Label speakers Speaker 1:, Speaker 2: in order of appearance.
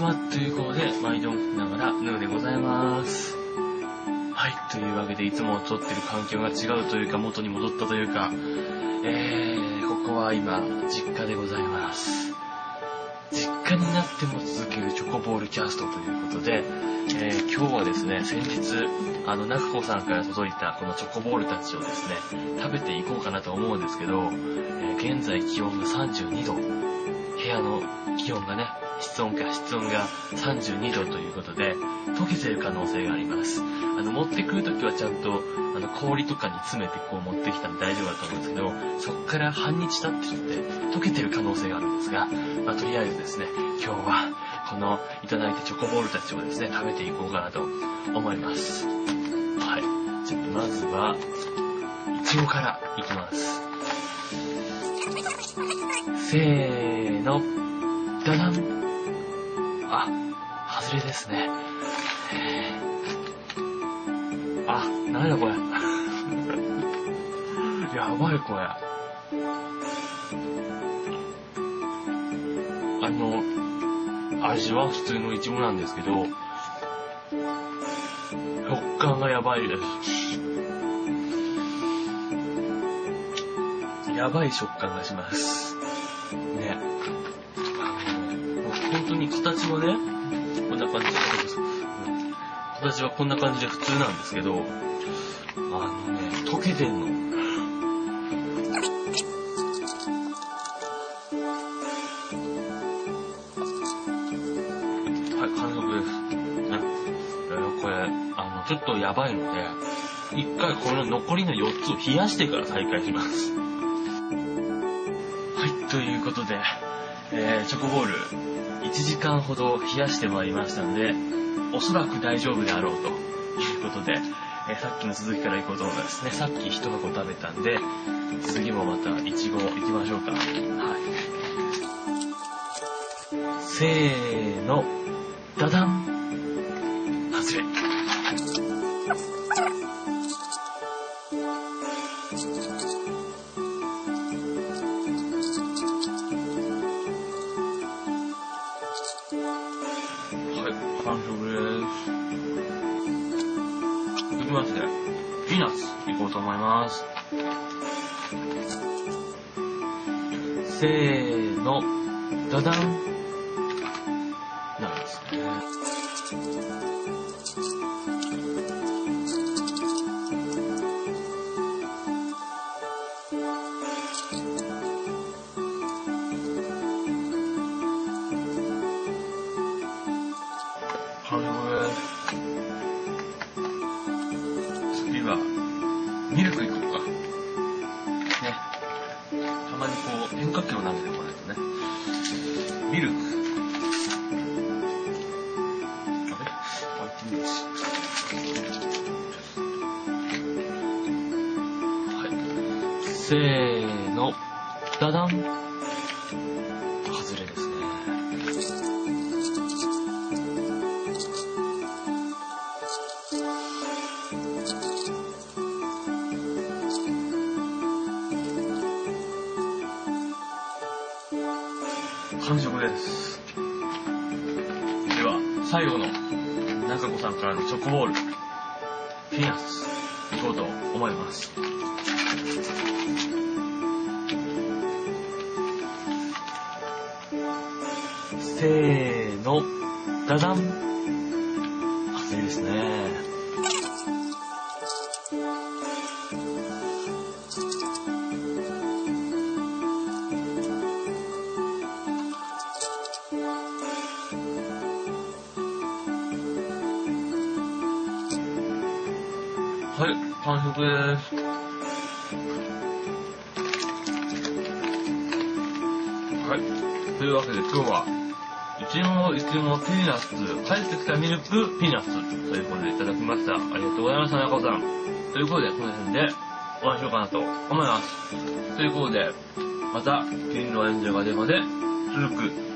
Speaker 1: ちは。ということで、毎度ながら、ヌーでございます。はい。というわけで、いつも撮ってる環境が違うというか、元に戻ったというか、えー、ここは今、実家でございます。実家になっても続けるチョコボールキャストということで、えー今日はですね、先日、あの、中子さんから届いたこのチョコボールたちをですね、食べていこうかなと思うんですけど、えー現在気温が32度、部屋の気温がね、室温か、室温が32度ということで、溶けてる可能性があります。あの、持ってくるときはちゃんと、あの、氷とかに詰めてこう持ってきたら大丈夫だと思うんですけど、そこから半日経ってるんで、溶けてる可能性があるんですが、まあ、とりあえずですね、今日は、このいただいたチョコボールたちをですね、食べていこうかなと思います。はい。じゃ、まずは、いちごからいきます。せーの、ダダン。あ、外れですね。あ、なんだこれ。やばいこれ。あの、味は普通のイチゴなんですけど、食感がやばいです。やばい食感がします。本当に形はね、こんな感じで、形はこんな感じで普通なんですけど、あのね、溶けてんの。はい、完食。これ、あの、ちょっとやばいので、一回この残りの4つを冷やしてから再開します。はい、ということで、えー、チョコボール、1時間ほど冷やしてまいりましたので、おそらく大丈夫であろうということで、えーさっきの続きからいこうと思いますね。さっき一箱食べたんで、次もまたいちごいきましょうか。はい。せーの、ダダン外れ。はい、完食です。続きまして、ピーナッツいこうと思います。せーの、ダダンミルクいこうか。ね。たまにこう、変化球を投げてこない。とね。ミルク。あれあ、行ってみます。はい。せーの、ダダン。外れですね。完食です。では、最後の中子さんからのチョコボール、ピーナッツ、いこうと思います。せーの、ダダン。外れですね。はい、完食です。はい。というわけで今日は、いちご、いちご、ピーナッツ、帰ってきたミルク、ピーナッツということでいただきました。ありがとうございました、中尾さん。ということで、この辺でお会いしようかなと思います。ということで、また、金の演者が出まで続く